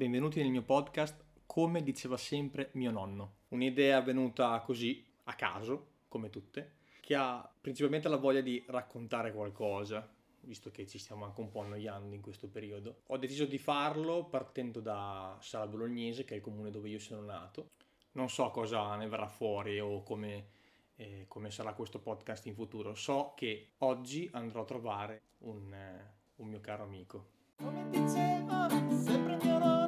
benvenuti nel mio podcast Come diceva sempre mio nonno. Un'idea venuta così, a caso, come tutte, che ha principalmente la voglia di raccontare qualcosa, visto che ci stiamo anche un po' annoiando in questo periodo. Ho deciso di farlo partendo da Sala Bolognese, che è il comune dove io sono nato. Non so cosa ne verrà fuori o come, eh, come sarà questo podcast in futuro. So che oggi andrò a trovare un, eh, un mio caro amico. Come diceva sempre mio nonno,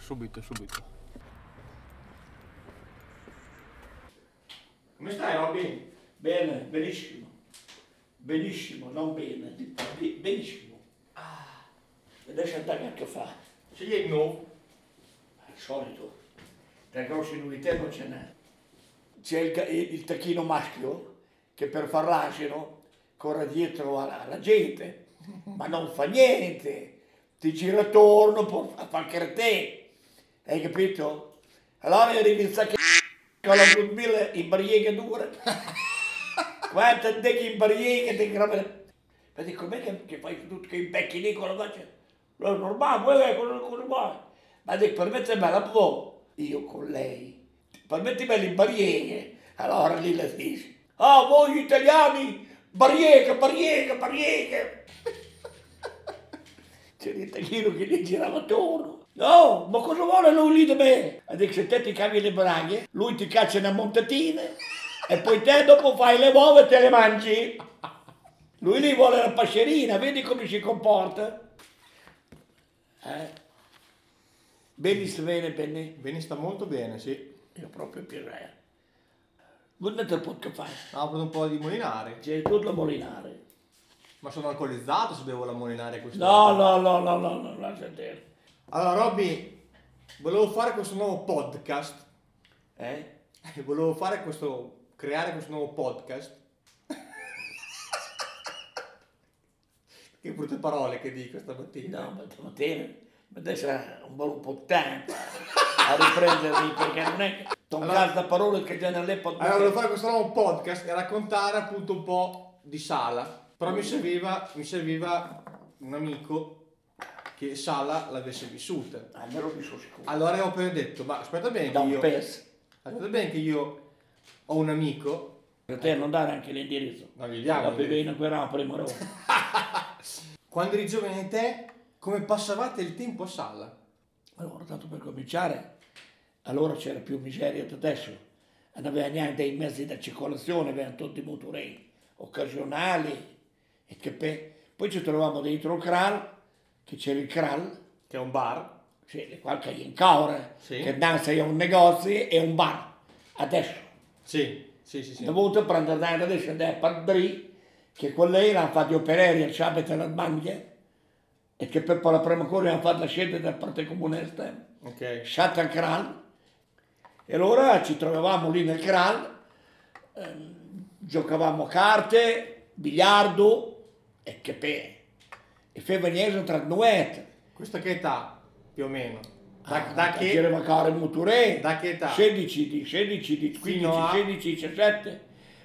subito, subito. Come stai Robby? Bene, benissimo. Benissimo, non bene, be- benissimo. Ah, adesso andare che fa? Sei il nuovo? Al solito, tra grossi novità non ce n'è. C'è il, il tacchino maschio che per far l'asino corre dietro alla, alla gente, ma non fa niente. Ti gira attorno, fa anche te. Hai capito? Allora arrivi il sacco con la 2000 in barriere dure. Quanto te che in barriere, te che roba... Ma dico, com'è che, che fai tutto che becchi lì con la faccia? No, è normale, poi è normale. Ma dico, permettimi la po', io con lei, permettimi le barriere. Allora lì la dice, ah, voi italiani, barriere, barriere, barriere. C'è il taglino che gli girava attorno. No, ma cosa vuole lui lì da me? Ha detto, se te ti cavi le braghe, lui ti caccia una montatina e poi te dopo fai le uova e te le mangi. Lui lì vuole la pascerina, vedi come si comporta? Eh? Benissimo bene, Penny. Bene, sta molto bene, sì. Io proprio piacere. Guardate il pot che fai. Ha avuto un po' di molinare. C'è tutto da molinare. Ma sono alcolizzato se bevo la molinare questo. No, no, no, no, no, no, lascia te. Allora Robby, volevo fare questo nuovo podcast. Eh? Volevo fare questo, creare questo nuovo podcast. che brutte parole che dico stamattina. No, ma stamattina, ma adesso è un po' un po' tempo a riprendermi perché non è che toccare da parole che già nelle pot Allora volevo fare questo nuovo podcast e raccontare appunto un po' di Sala. Però mi serviva, mi serviva un amico che Sala l'avesse vissuta. Ah, me lo dico sicuro. Allora ho appena detto, ma aspetta bene Da che un io... pezzo. Aspetta bene che io ho un amico... Per te non dare anche l'indirizzo. Non gli La diamo bevina quella la prima roba. Quando eri giovane te, come passavate il tempo a Sala? Allora, tanto per cominciare, allora c'era più miseria di adesso. Non aveva neanche dei mezzi da circolazione, avevano tutti i motorini occasionali. E che pe- Poi ci trovavamo dentro il Kral, che c'era il Kral, Che è un bar? c'era qualche in Caura, Sì. che danza è un negozio e un bar. Adesso, Sì, sì, sì. sì. dovuto prendere da adesso andare a Padri, che con lei l'hanno fatto operare il sabato alla Maglia, e che per poi la prima cosa hanno fatto la scelta del Partito Comunista. Ok. Al Kral e allora ci trovavamo lì nel Kral, ehm, giocavamo a carte, biliardo e che pe. E fe venire tra due. Questa che età, più o meno? Da, Ah, da che... C'era in motorè. Da che età? 16, di 16, di 15, Fino a- 16, 17.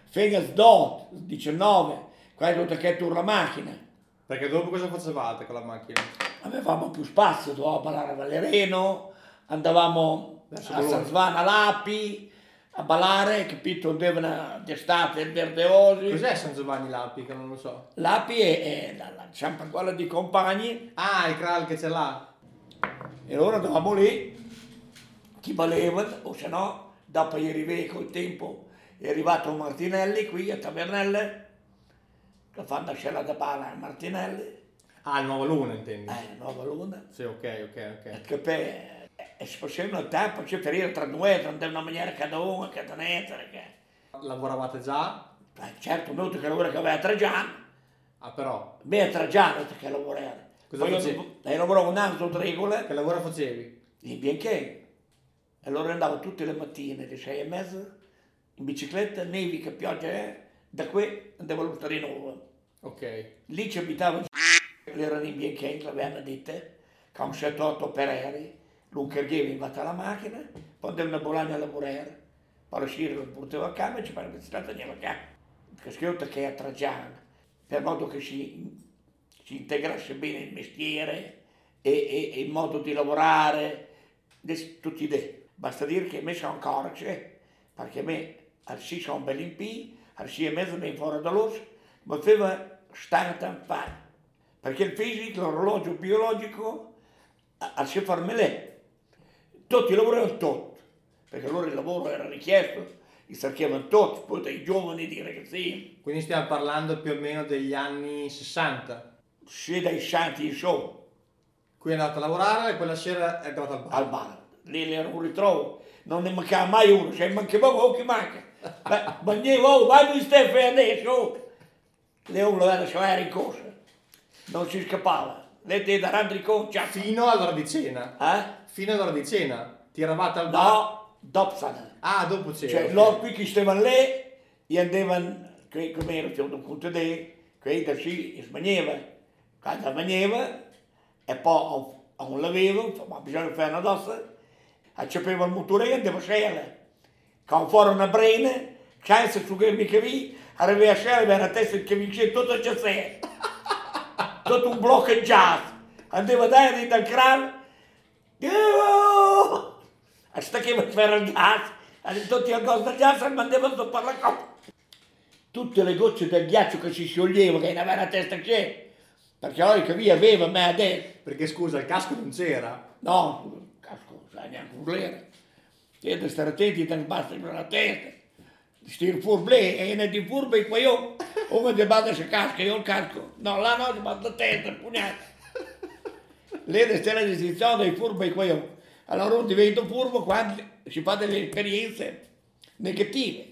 Fega sdot, 19. Questo che tu la macchina. Perché dopo cosa facevate con la macchina? avevamo più spazio, dovevamo ballare a Valereno, andavamo a. San Svana Lapi a ballare, capito, andavano d'estate il Verde Osi. Cos'è San Giovanni Lapi che non lo so? Lapi è, è la, la quella di compagni Ah, il Kral che c'è là. e allora andavamo lì, chi voleva, o se no, dopo ieri vedi col tempo è arrivato Martinelli qui a Tavernelle, che fa una scena da balla a Martinelli, Ah, il Nuova Luna intendi? eh, Nuova Luna. Sì, ok, ok, ok. Perché per, e se facevano il tempo ci ferire tra due, tra una maniera che da una, che da un'altra, che... Lavoravate già? Eh, certo, noi che lavora che aveva Trajano, Ah, però, me a Trajano che lavorava. Cosa Poi io facevi? lei lavorava un anno su regole, che lavoro facevi? in bianché. E allora andavo tutte le mattine, alle sei e mezza, in bicicletta, nevica, pioggia è, Da qui andavo all'Osteria Nuova. Ok. Lì ci abitava erano in bianchenti, l'avevano dette, con 7-8 operai, lui cargava in vata alla macchina, poi andava a Bologna a lavorare, poi uscire lo portava a casa e ci pareva stata a casa. Che scritto che è a Trajano, per modo che si, si integrasse bene il mestiere e, e- e il modo di lavorare, tutte idee. Basta dire che me sono corce, perché me al sì sono un bel impì, al sì e mezzo ben fuori da luce, ma faceva stare a fare. Perché il fisico, l'orologio biologico, a, a si farmele. Tutti lavoravano tutto, perché allora il lavoro era richiesto, li cercavano tutti, poi dai giovani, dai ragazzini, Quindi stiamo parlando più o meno degli anni 60. sia dai santi in su, Qui è andato a lavorare e quella sera è andato al bar. al bar. Lì era un ritrovo, non ne mancava mai uno, se mancava uno che manca. Beh, Bagneva, oh, vai di Stefano adesso, oh. Le uno era in corsa, non si scappava. Le te da Randri Concia, Fino all'ora di cena. eh? Fino all'ora di cena. Ti eravate al bar? No, dopo sana. Ah, dopo cena. Cioè, ok. loro qui che stavano lì, e andavano, come era, c'è un punto di, che da sì, si mangiava, quando mangiava, e poi a un ma bisogna fare una dossa, accepeva il motore e andava a scella. Con fuori una brena, senza sugarmi che vi, arriva a scella, aveva una testa che vi c'è tutto il giazzè. tutto un blocco jazz. Andava dai dal crano, Dio! Hasta che mi fare il gas, e tutti al gas del gas e mandavano sopra la coppa. Tutte le gocce del ghiaccio che si scioglievano, che ne aveva la testa che perché ora che via aveva me adesso. Perché scusa, il casco non c'era. No, casco, sai neanche un lere. E da stare attenti, non basta per la testa. Stir furble, e ne di furbe poi io, uno ti bada se casca, io il casco. No, là no, ti bada la testa, pugnata. Lei stare a distinzione dei furbi e io. Allora uno diventa furbo quando si fa delle esperienze negative.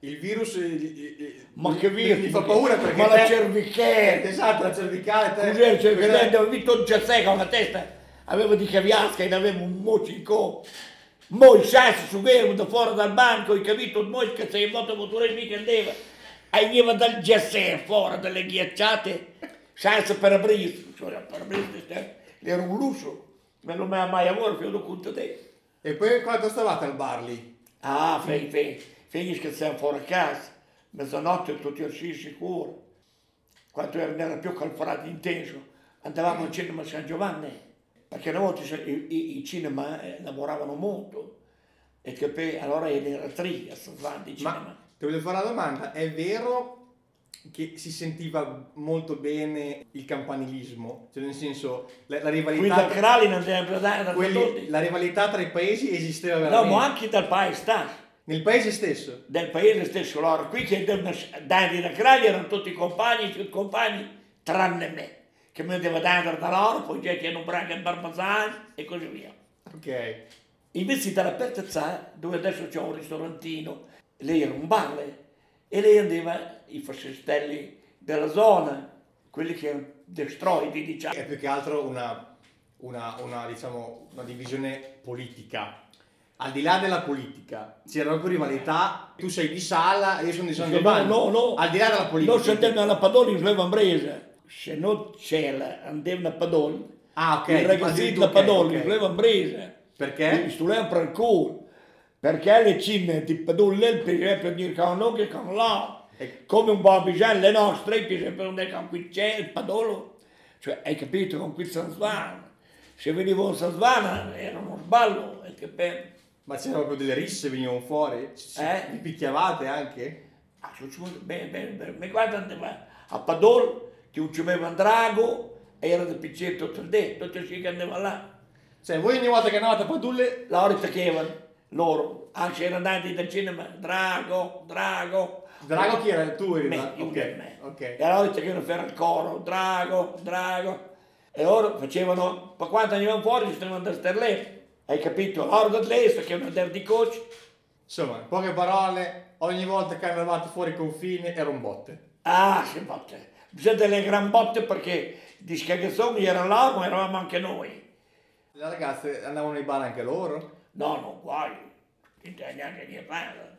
Il virus... eh, eh, eh, Ma che virus? Mi fa paura perché... Ma la te-. Esatto, la cervicale. te- Cos'è, cos'è? lei aveva vinto un giazzecca una testa, aveva di caviasca e ne aveva un mocico. Mo il sassi su vero da fuori dal banco, hai capito? Mo che sei in moto motore mica andava. E veniva dal giazzè fuori, dalle ghiacciate, senza parabris. Cioè, il parabris era un lusso. Me non mi ha mai avuto, lo conto te. E poi quanto stavate al bar lì? Ah, fai, fai, fai che siamo fuori a casa, mezzanotte tutti usciti sicuro. Quando era, era più calfrato intenso, andavamo al cinema San Giovanni, perché una volta i, i, i cinema eh, lavoravano molto, e che poi allora era tre a San Giovanni di cinema. Ma ti voglio fare una domanda. È vero che si sentiva molto bene il campanilismo? Cioè nel senso, la, la rivalità... Crali non andiamo a dare da quelli- la rivalità tra i paesi esisteva No, veramente? ma anche dal paese sta. Nel paese stesso? del paese stesso loro. Qui che devono dare da Craglia erano tutti compagni, tutti compagni, tranne me, che mi devo dare da loro, poi già che hanno braga in Barbazan e così via. Ok. Invece dalla Pertezza, dove adesso c'è un ristorantino, lei era un bar e lei andava i fascistelli della zona, quelli che destroidi, diciamo. È più che altro una, una, una, diciamo, una divisione politica. Al di là della politica, c'era proprio rivalità. Tu sei di Sala e io sono di San Giovanni. no, no. Al di là della politica. Non si andava alla Padoli in Sleva Ambrese. Se non c'era, andavano a Padoli. Ah, ok. il ragazzino da Padoli, ok. in Sleva Ambrese. Perché? Studiamo per il culo. Perché le cime di Padoli, per esempio, dire che non che con là. E- Come un babigel, le nostre, per è con qui c'è il Padolo. Cioè, hai capito, con qui San Svana. Se venivo a San Svana era uno sballo. E che per... Ma c'erano proprio delle risse, venivano fuori? Ci- Eh? Vi picchiavate anche? Ah, su- bene, bene, bene. Ma guarda, andava a Padol, ti uccideva un drago, e era del piccetto 3D, tutti quelli che andavano là. Cioè, voi ogni volta che andavate a Padulle... Loro tacchevano, loro, anche erano andati dal cinema, drago, drago. Drago chi era? Tu eri Me, là? io Ok, per me. ok. E allora tacchevano per il coro, drago, drago. E loro facevano, per quanto andavano fuori, si stavano da sterlè. Hai capito? Loro da l'est, che erano andati di coach. Insomma, in poche parole, ogni volta che andavate fuori confine era un botte. Ah, si botte. Bisogna delle gran botte perché di scagazzoni erano là, ma eravamo anche noi. Le ragazze andavano ai bar anche loro? No, no, guai, non c'è neanche niente fare.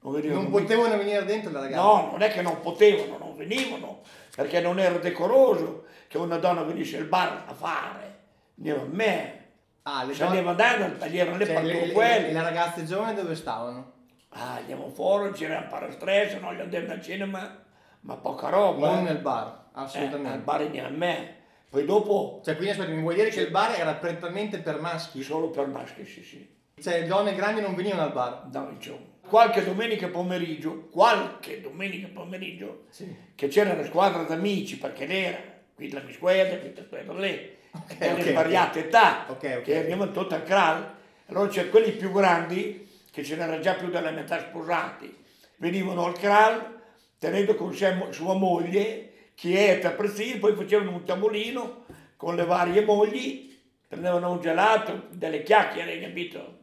Non venivano Non potevano venire dentro le ragazze? No, non è che non potevano, non venivano, perché non era decoroso che una donna venisse al bar a fare. Veniva a me. Ah, le Se donne... andava andando, tagliavano le cioè, le, e le ragazze giovani dove stavano? Ah, andiamo fuori, c'era un parastress, non gli andiamo al cinema, ma poca roba. Non eh. nel bar, Eh, assolutamente. al bar veniva a me. Poi dopo, Cioè, quindi aspetta, mi vuoi dire che il bar era prettamente per maschi? solo per maschi, sì, sì. Cioè, le donne grandi non venivano al bar? No, diciamo. Qualche domenica pomeriggio, qualche domenica pomeriggio, Sì. che c'era una squadra d'amici, perché n'era, qui la mia squadra, qui la squadra lì, Ok, delle ok, svariate età, Ok, ok. che andiamo tutti al Kral, allora c'erano quelli più grandi, che ce n'era già più della metà sposati, venivano al Kral tenendo con sé sua moglie, chieta, presino, poi facevano un tavolino con le varie mogli, prendevano un gelato, delle chiacchiere, capito?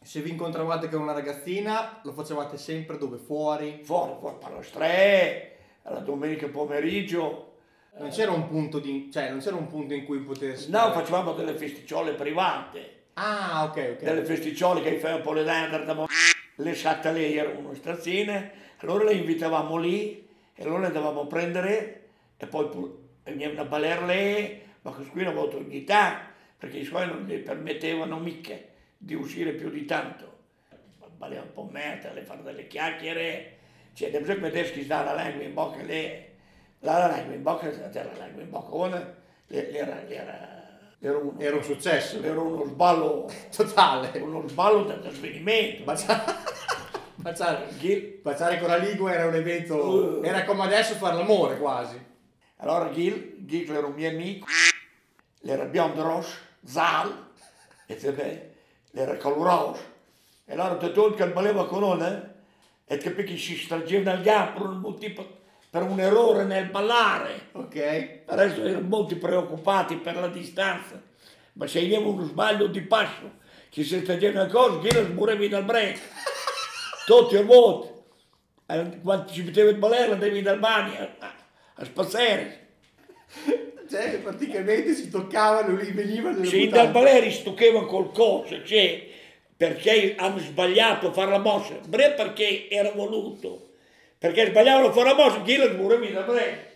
Se vi incontravate con una ragazzina, lo facevate sempre dove? Fuori? Fuori, fuori, palestre, alla domenica pomeriggio, Non c'era un punto di... cioè, non c'era un punto in cui potersi... no, facevamo delle festicciole private. Ah, ok, ok. delle festicciole che facevano un po' le dandardamo, le satte lì erano uno strazzine, allora le invitavamo lì e allora le andavamo a prendere e poi venivano a ballare ma questo qui una volta ogni tanto, perché i suoi non gli permettevano mica di uscire più di tanto. Ballava un po' merda, le fare delle chiacchiere, cioè sempre vedere che sta la lingua in bocca lì, la, lingua in bocca, la lingua in bocca, una, era, era, era, uno, Era un successo. era uno sballo Totale. uno sballo da, svenimento. Baciare... Baciare... Gil- Baciare con la lingua era un evento... Uh. Era come adesso fare l'amore, quasi. Allora Gil, Gil era un mio amico, era biondo rosso, Zal, e beh, era caloroso. E allora tutto che voleva con noi, e capì che si straggeva agli altri per un tipo- per un errore nel ballare. Ok? Adesso erano molto preoccupati per la distanza, ma se aveva uno sbaglio di passo, che si straggeva una cosa, Gil smurevi dal break. Tutti a voto. Eh, Quando ci metteva il ballare, andavi dal bagno a, spazzare. Cioè, praticamente si toccavano, lì venivano... Se i dalbaleri stucchevano col coso, cioè, perché hanno sbagliato a fare la mossa, bre perché era voluto. Perché sbagliavano a fare la mossa, chi lo smurevi dal break.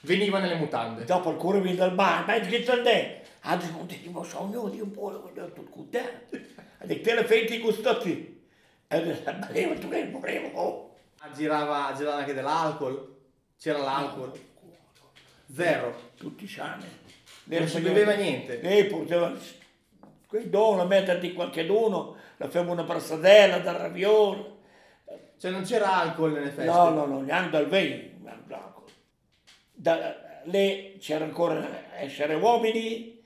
Veniva nelle mutande. Dopo il cuore dal bagno, ma che c'è lì? Adesso non ti dico sogno di un po', ho detto contento. Ha detto, te le fai ti gustati. E baleva, tu che morevo. Ah, Girava, girava anche dell'alcol? C'era l'alcol? Zero. Tutti sani. Non si beveva niente. Lei portava quei dono, metterti qualcheduno, la fai una brassadella da ravioli. Cioè non c'era alcol nelle feste? No, no, no, neanche dal vino. Da, lì c'era ancora essere uomini,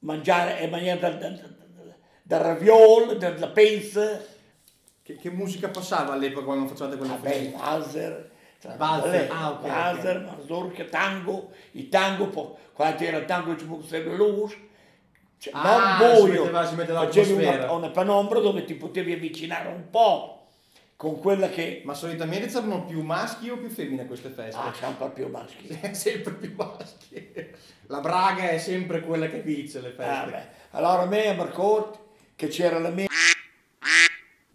mangiare e mangiare da, da, da, da, da ravioli, da, da pizza. Che, che musica passava all'epoca quando facevate quelle Vabbè, feste? Walzer, Walzer, ah, ok, ok. Walzer, mazurka, tango, i tango, poi quando c'era il tango ci fosse la luce, cioè, Ah, non buio, facevi una, una penombra dove ti potevi avvicinare un po' con quella che... Ma solitamente c'erano più maschi o più femmine a queste feste? Ah, sempre più maschi. sempre più maschi. La braga è sempre quella che vince le feste. Ah. Allora a me a Marcotte, che c'era la mia...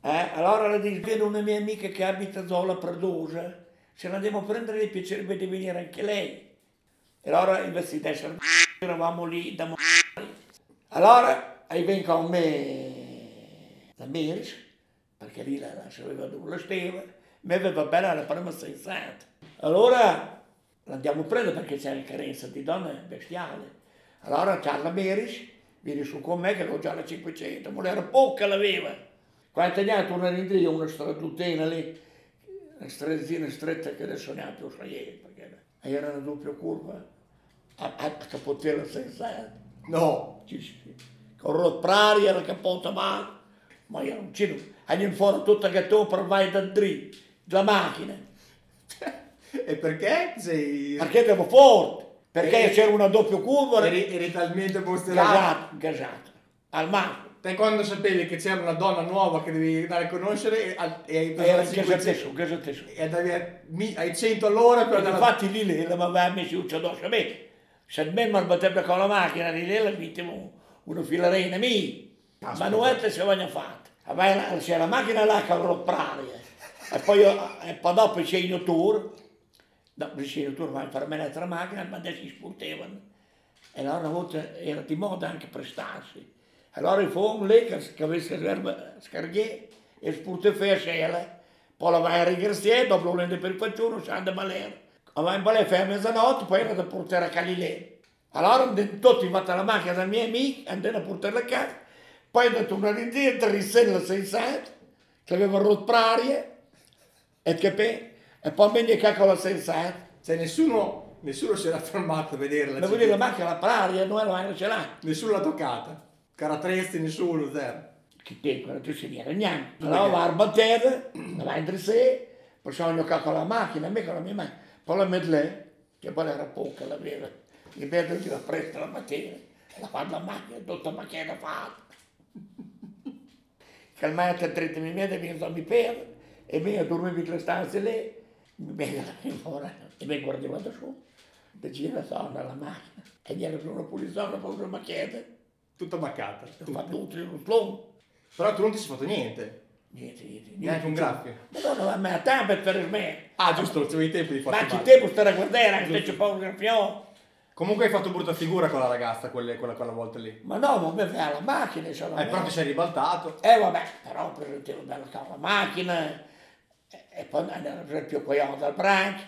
Eh, allora le dice, vedo una mia amica che abita a Zola Pradosa, se la a prendere le piacerebbe di venire anche lei. E allora invece di essere eravamo lì da Allora, hai ven con me da Meris, perché lì la, la sapeva dove la stava, mi aveva bene la prima sensata. Allora l'andiamo a prendere perché c'era carenza di donne bestiale. Allora Carla Meris vieni su con me che l'ho già la 500, ma era poca l'aveva. Quando teniamo tornare indietro una stradutena lì, una stradina stretta che adesso neanche lo sai, perché era una doppia curva, a, a, a poterla sensata. No. Sì, sì. Con rotprari era cappotto male, ma io non c'ero. Andiamo fuori tutta gattone per vai da dritto, la macchina. E perché sei... Perché andiamo forte? Perché E- c'era una doppia curva Eri, eri talmente posterato. gasato, gasato, al massimo. Te quando sapevi che c'era una donna nuova che devi andare a conoscere e, hai preso la 500 gasatissimo, gasatissimo. e andavi ai 100 all'ora per andare. Infatti lì lei mi aveva messo un addosso a me. Se me mi batteva con la macchina lì, la mettevo una filarina mia. Ma non che si voglia fatta. C'era la macchina là con rotprari. E poi, io- e poi dopo c'è il tour, dopo c'è il tour, vai a fare la macchina, ma adesso si sportavano. E allora una volta era di moda anche prestarsi. Allora il fuoco lì che, che avesse serve scarghe e sportava a scella. Poi la vai a ringraziare, dopo lo prende per il faccione, si anda a ballare. Va in ballet fino a mezzanotte, poi era da portare a Galileo. Allora tutti fatti alla macchina dai miei amici, andiamo a portare a casa, poi andiamo a tornare indietro, risella sensato, che aveva rotto prarie, e che poi, e poi venne a con la sensato. Cioè nessuno, nessuno si era fermato a vederla. Ma vuol dire la macchina la praria, noi non ce l'ha. Nessuno l'ha toccata. Caratrezzi, nessuno, zero. Che tempo, non si viene niente. Allora va a battere, va in sé, poi sono giocare con la macchina, me con la mia macchina, poi la lì, che poi era poca la vera. Mi metto che la presta la mattina, la fa la macchina, tutta macchina fatta. Calmate a 30 minuti, mi sono mi perdo, e mi dormivo in le stanze lì, mi vedo ora, e mi guardavo da su, da gira sono alla macchina, e gli era una pulizia, una macchina, Tutta baccata. ho fatto tutto in un slow. Però tu non ti sei fatto niente. Niente, niente, Neanche un graffio. Madonna, ma a tempo per me. Ah, giusto, c'avevi tempo di Ma farti c'è male. tempo stare a guardare, anche se c'è poco graffione. Comunque hai fatto brutta figura con la ragazza quelle, quella, quella volta lì. Ma no, ma me va la macchina, sono Eh, però ti sei ribaltato. Eh vabbè, però presentiamo bella con la macchina, e, poi andiamo per esempio qua dal branch,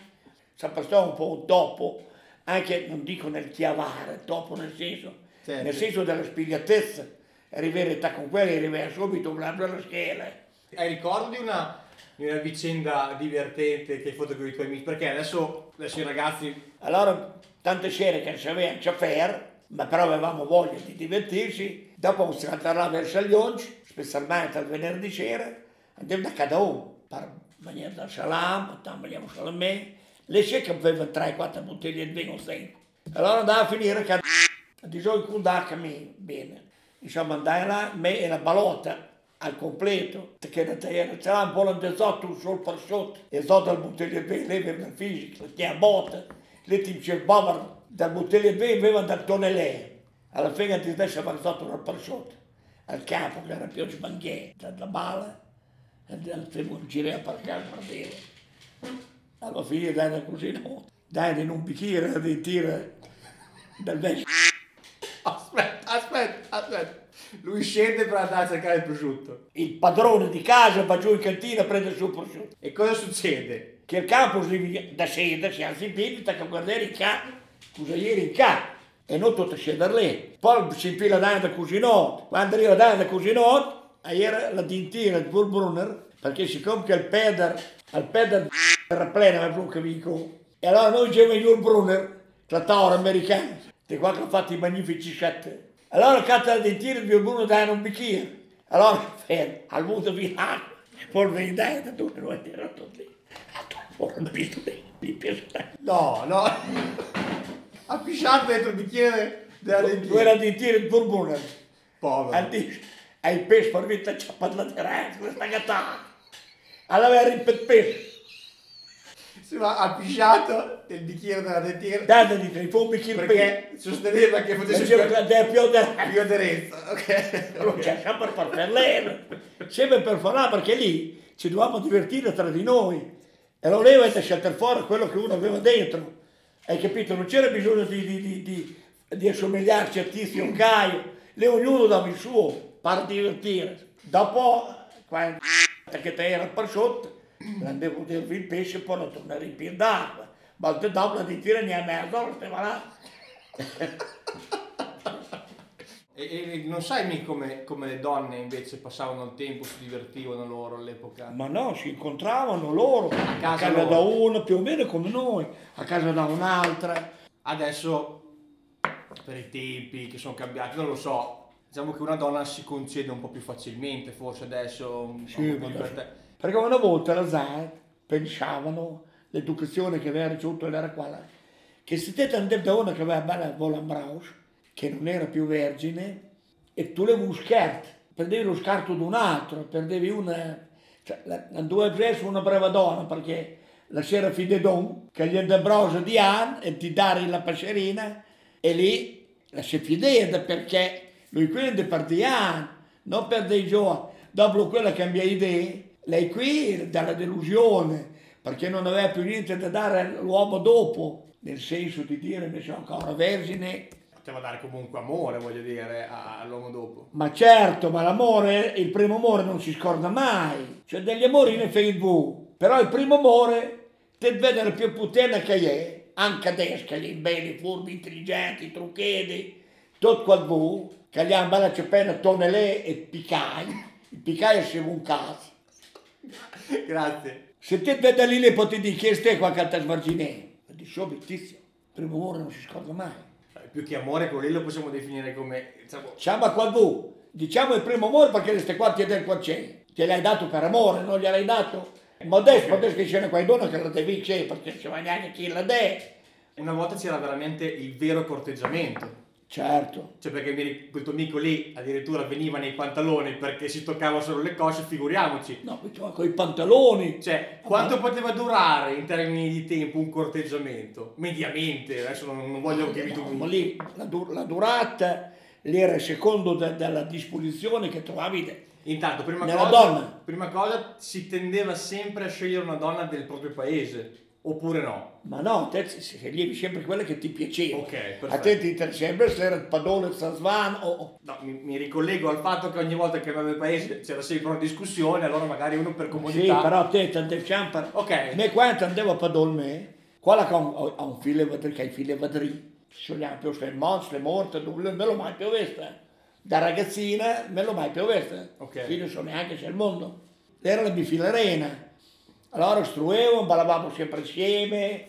sempre stato un po' dopo, anche non dico nel chiavare, dopo nel senso, Certo. nel senso della spigliatezza, arrivare con quella e arrivare subito un labbro alla schiena. Hai ricordo di una, di una vicenda divertente che hai fatto con i tuoi amici? Perché adesso, adesso i ragazzi... Allora, tante sere che ciò fare, ma però avevamo voglia di divertirci. Dopo si andava verso gli onci, specialmente al venerdì sera, andiamo da cada uno, per mangiare dal salam, mangiamo salamè. Le scelte avevano 3-4 bottiglie di vino sempre. Allora andava a finire che di solito con da me bene. Insomma, andai là, me e la balota al completo, perché c'era un po' l'andesotto solo per sotto, e sotto al bottiglia vino, lei aveva il fisico, che a botta, lei ti cercava dal bottiglia vino, aveva dal tonelè. Alla fine ti lasciava sotto per sotto, al capo che era più sbanghietto, dalla bala, e dal un giro per casa per dire. Alla fine dai una cosina, dai in un bicchiere di tira dal vecchio. Aspetta. Lui scende per andare a cercare il prosciutto. Il padrone di casa va giù in cantina a prendere il suo prosciutto. E cosa succede? Che il campo si, da sera si alza in piedi, sta a guardare in ca, cosa ieri in ca, e non tutto scendere lì. Poi si infila dentro a cucinare, quando arriva dentro a cucinare, era la dintina di Burbrunner, perché siccome che il peder, al peder era plena, ma che vico. E allora noi dicevamo il Burbrunner, la tavola americana, di qua che ha fatto i magnifici sette. Allora canta la dentina di Burbrunner dai un bicchiere. Allora, fermo, al muto via acqua, e poi vedi dentro, tu non hai tirato lì. Ho capito lì, mi piace. No, no. Ha pisciato dentro il bicchiere della Tu lentiglia. era di tiro di Burbrunner. Povero. E hai il pesce per vita c'è per la terra, questa gattata. Allora era il pesce. Ha pisciato nel bicchiere della dentiera Date di te, un bicchiere di pesce. perché sosteneva che potesse più, più più aderenza. Ok. Non c'è sempre per far l'era. Sempre per farla, perché lì ci dovevamo divertire tra di noi. E lo leva e scelto fuori quello che uno aveva dentro. Hai capito? Non c'era bisogno di, di, di, di, di assomigliarci a Tizio o Caio. Lì ognuno dava il suo per divertire. Dopo, quando che te era per sotto, a dirvi il pesce e poi lo tornare in piedi d'acqua. Ma dopo la di tira ne ha merda, stava là. E, e non sai mica come, come le donne invece passavano il tempo, si divertivano loro all'epoca. Ma no, si incontravano loro a casa casa, loro. da uno, più o meno come noi, a casa da un'altra. Adesso, per i tempi che sono cambiati, non lo so, diciamo che una donna si concede un po' più facilmente, forse adesso un Sì, po' più libertà. Perché una volta la ZAD pensavano, l'educazione che aveva ricevuto era quella, che se te andavi da una che aveva bella volambraus, che non era più vergine, e tu levi un scherzo, prendevi lo scarto di un altro, prendevi una... Cioè, non dovevi essere una brava donna, perché la sera fidedon, che gli andava di anno e ti dare la pascerina, e lì la si fideva perché lui quindi per di anni, non per dei giorni. Dopo quella cambia idea, Lei qui dalla delusione, perché non aveva più niente da dare all'uomo dopo, nel senso di dire mi sono ancora vergine. Poteva dare comunque amore, voglio dire, all'uomo dopo. Ma certo, ma l'amore, il primo amore non si scorda mai. Cioè degli amori ne fai due, però il primo amore, te vede più puttana che è, anche adesso, che gli belli, furbi, intelligenti, trucchedi, tutto quel bu, che gli hanno bella cepena, tonelè e picai, il picai è un caso. Grazie. Se te vedi lì le potete stai qua che te svarginè, dici obietissimo, il primo amore non si scorda mai. Eh, Più che amore, quello lì lo possiamo definire come... diciamo, Diciamo a quel bu, diciamo il primo amore perché queste qua ti del qua c'è, te l'hai dato per amore, non gliel'hai dato. Ma adesso, adesso che ce n'è qualcuno che la devi c'è, perché non c'è neanche chi la dè. Una volta c'era veramente il vero corteggiamento. Certo. Cioè perché mi quel tuo amico lì addirittura veniva nei pantaloni perché si toccava solo le cosce, figuriamoci. No, con i pantaloni. Cioè, quanto poteva durare in termini di tempo un corteggiamento? Mediamente, adesso non, non voglio che No, tu... ma lì la, dur- la durata era secondo de- della disposizione che trovavi. de- Intanto, prima cosa, donna. prima cosa, si tendeva sempre a scegliere una donna del proprio paese, oppure no? Ma no, te se- sceglievi sempre quella che ti piaceva. Ok, perfetto. A te ti interessa sempre se era il padone, il Sasvan o... No, mi, mi ricollego al fatto che ogni volta che andavo nel paese c'era sempre una discussione, allora magari uno per Sì, comodità... però te ti andavi sempre... Ok. Me quando andavo a Padolme, quella che ha un, figlio vadri, che ha i figli vadri, sono più le mons, le morte, non me lo mai più vista. Da ragazzina me lo mai più vista. Ok. Non so neanche se è il mondo. Era la mia filarena. Allora struevo, ballavamo sempre insieme,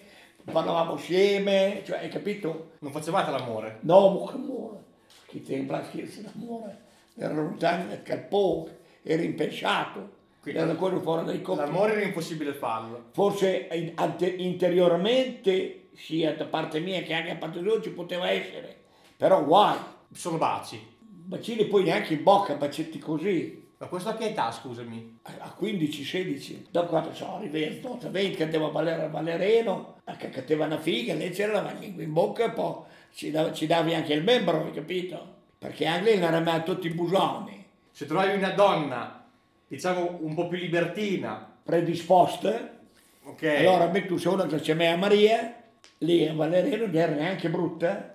parlavamo insieme, cioè hai capito? Non facevate l'amore? No, mo che amore. Che tempo la scherza d'amore. Era lontano dal calpone, era impensato. Quindi- Era quello fuori dai coppi. L'amore era impossibile farlo. Forse ante- interiormente, sia da parte mia che anche da parte loro, ci poteva essere. Però guai. Sono baci. Bacini poi neanche in bocca, bacetti così. Ma questo a che età, scusami? A 15-16. Dopo quando sono arrivato, 20 che andavo a ballare al ballerino, a che cattiva una figa, lei c'era la lingua in bocca e poi ci, dav- ci davi anche il membro, hai capito? Perché anche lì erano tutti busoni, Se trovavi una donna, diciamo, un po' più libertina, predisposte. ok? Allora me tu sei una che c'è mia Maria, lì a ballerino non era neanche brutta,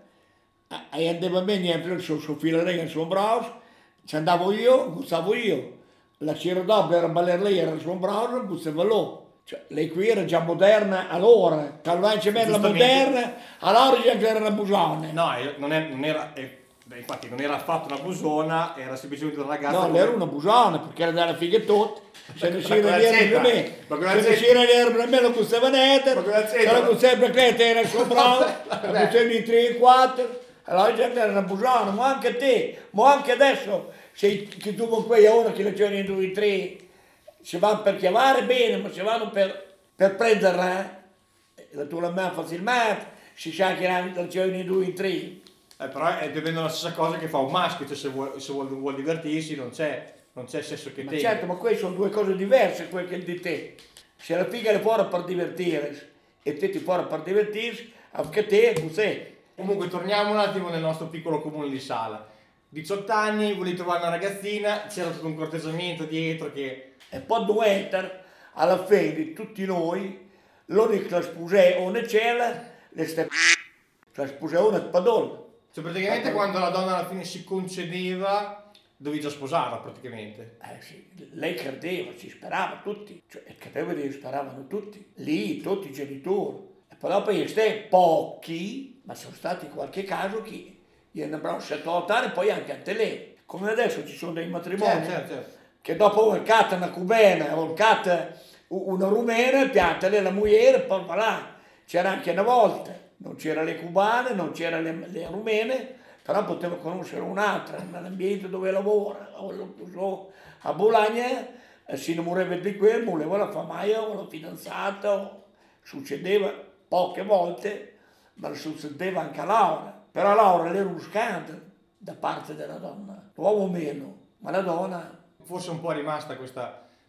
e andava bene anche il suo, suo filarino, il suo browse, ci andavo io, gustavo io. La cera dopo era ballare lei, era il suo browse, gustava loro. Cioè, lei qui era già moderna allora, la Giustamente. moderna, allora già era una busone. No, eh, non, è- non era... eh, beh, infatti non era affatto una busona, era semplicemente una ragazza... No, come- era una busona perché era della figa tutta. Se era dietro c'entra? per me, se ne c'entra? si era dietro per me lo Ma cosa se lo gustava perché te era il suo bravo, lo di 3 e 4, allora già era una busona, ma anche te, ma anche adesso, se tu con quei ora che le c'erano in 2 e 3, se vanno per chiamare bene, ma se vanno per, per prenderla, eh, la tua mano facilmente, si sa che la c'erano in 2 e 3. Eh, però è più o meno la stessa cosa che fa un maschio, cioè se vuole, se vuole, vuole divertirsi non c'è, non c'è sesso che Ma te. certo, ma queste sono due cose diverse, quel che di te. Se la figa è fuori per divertirsi e te ti fuori per divertirsi, anche te cos'è? Comunque torniamo un attimo nel nostro piccolo comune di Sala. 18 anni, volevi trovare una ragazzina, c'era tutto un corteggiamento dietro che... E poi diventa alla fine tutti noi, l'unica sposa una c'era, le ste la sposa una padonna. Cioè praticamente quando la donna alla fine si concedeva, dovevi già sposarla praticamente. Eh sì, lei credeva, ci sperava tutti, cioè credeva che speravano tutti, lì tutti i genitori. E poi gli stai pochi, ma sono stati qualche caso che gli hanno brosciato altare, poi anche a lei. Come adesso ci sono dei matrimoni certo, certo. che dopo il cat una cubena cat una rumena, pianta lei la moglie, poi va là. C'era anche una volta, non c'era le cubane, non c'era le, le rumene, però poteva conoscere un'altra nell'ambiente dove lavora, a Bologna, eh, si innamorava di quello, voleva la famaia o la fidanzata, o- succedeva poche volte, ma succedeva anche a Laura. Però Laura era uno scandalo da parte della donna, l'uomo meno, ma la donna Forse un po' è rimasta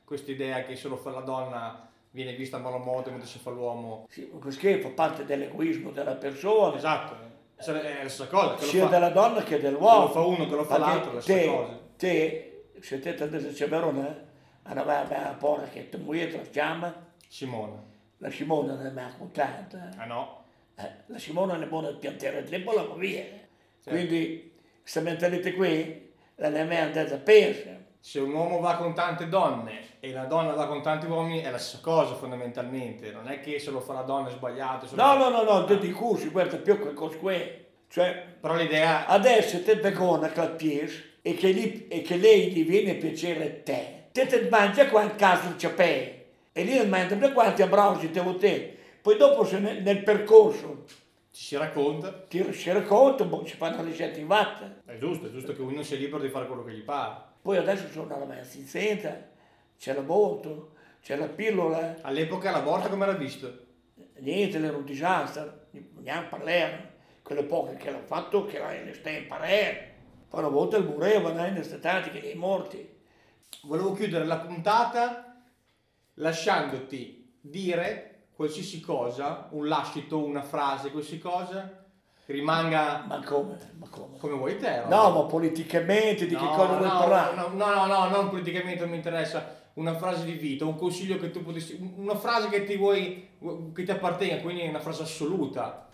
questa idea che solo fa la donna viene vista a malo modo mentre si fa l'uomo. Sì, questo fa parte dell'egoismo della persona, Esatto, è la stessa cosa. Sia fa- della donna che dell'uomo. lo fa uno, che lo fa Perché l'altro, la stessa te, cosa. te, se te adesso c'è Verona, andava a porra che tua moglie la chiama, Simona. La Simona non mi ha raccontato. Ah no? Eh, la Simona non è buona di piantare il tempo, la via. Quindi questa mentalità qui, la mia è andata persa. Se un uomo va con tante donne e la donna va con tanti uomini è la stessa cosa fondamentalmente. Non è che se lo fa la donna è sbagliato. se No, fa- no, no, no, te di cursi, guarda più che cosa qui. Cioè, Però l'idea... adesso te che pies e che, lì, e che lei gli viene a piacere a te. Te te mangia quanto caso c'è e lì non mangia per quanti abbracci te te. Poi dopo se nel, nel percorso Ci si racconta. ti si racconta, boh, si fanno le ricette in vatta. È giusto, è giusto che ognuno sia libero di fare quello che gli pare. Poi adesso sono alla mezza c'è l'aborto, c'è la pillola, All'epoca l'aborto come era visto? niente, era un disastro, neanche parlare. Quelle poche che l'hanno fatto, che le stai a imparare. Poi una volta il murevano, eh, in stati che è morti. Volevo chiudere la puntata lasciandoti dire qualsiasi cosa, un lascito, una frase, qualsiasi cosa, che rimanga Ma come? Ma come? come vuoi te. No, ma politicamente di che No, cosa vuoi no, parlare? No, no, no, no, non politicamente non mi interessa. Una frase di vita, un consiglio che tu potessi. Una frase che ti vuoi. che ti appartenga, quindi una frase assoluta.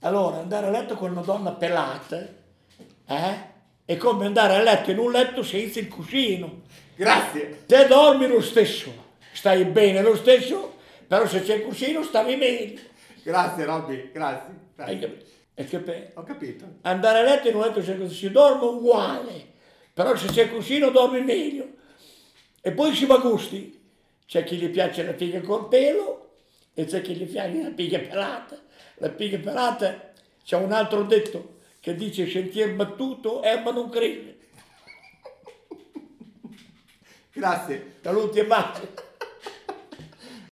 Allora, andare a letto con una donna pelata, eh? È come andare a letto in un letto senza il cuscino. Grazie! Te dormi lo stesso, stai bene lo stesso, però se c'è il cuscino stavi meglio. Grazie Robby, grazie. Hai grazie. capito? Hai capito? Ho capito. Andare a letto in un letto senza si dorme uguale, però se c'è il cuscino dormi meglio. E poi si va gusti. C'è chi gli piace la figa col pelo e c'è chi gli piace la figa pelata. La figa pelata c'è un altro detto che dice sentier battuto erba non cresce. Grazie. Saluti e baci.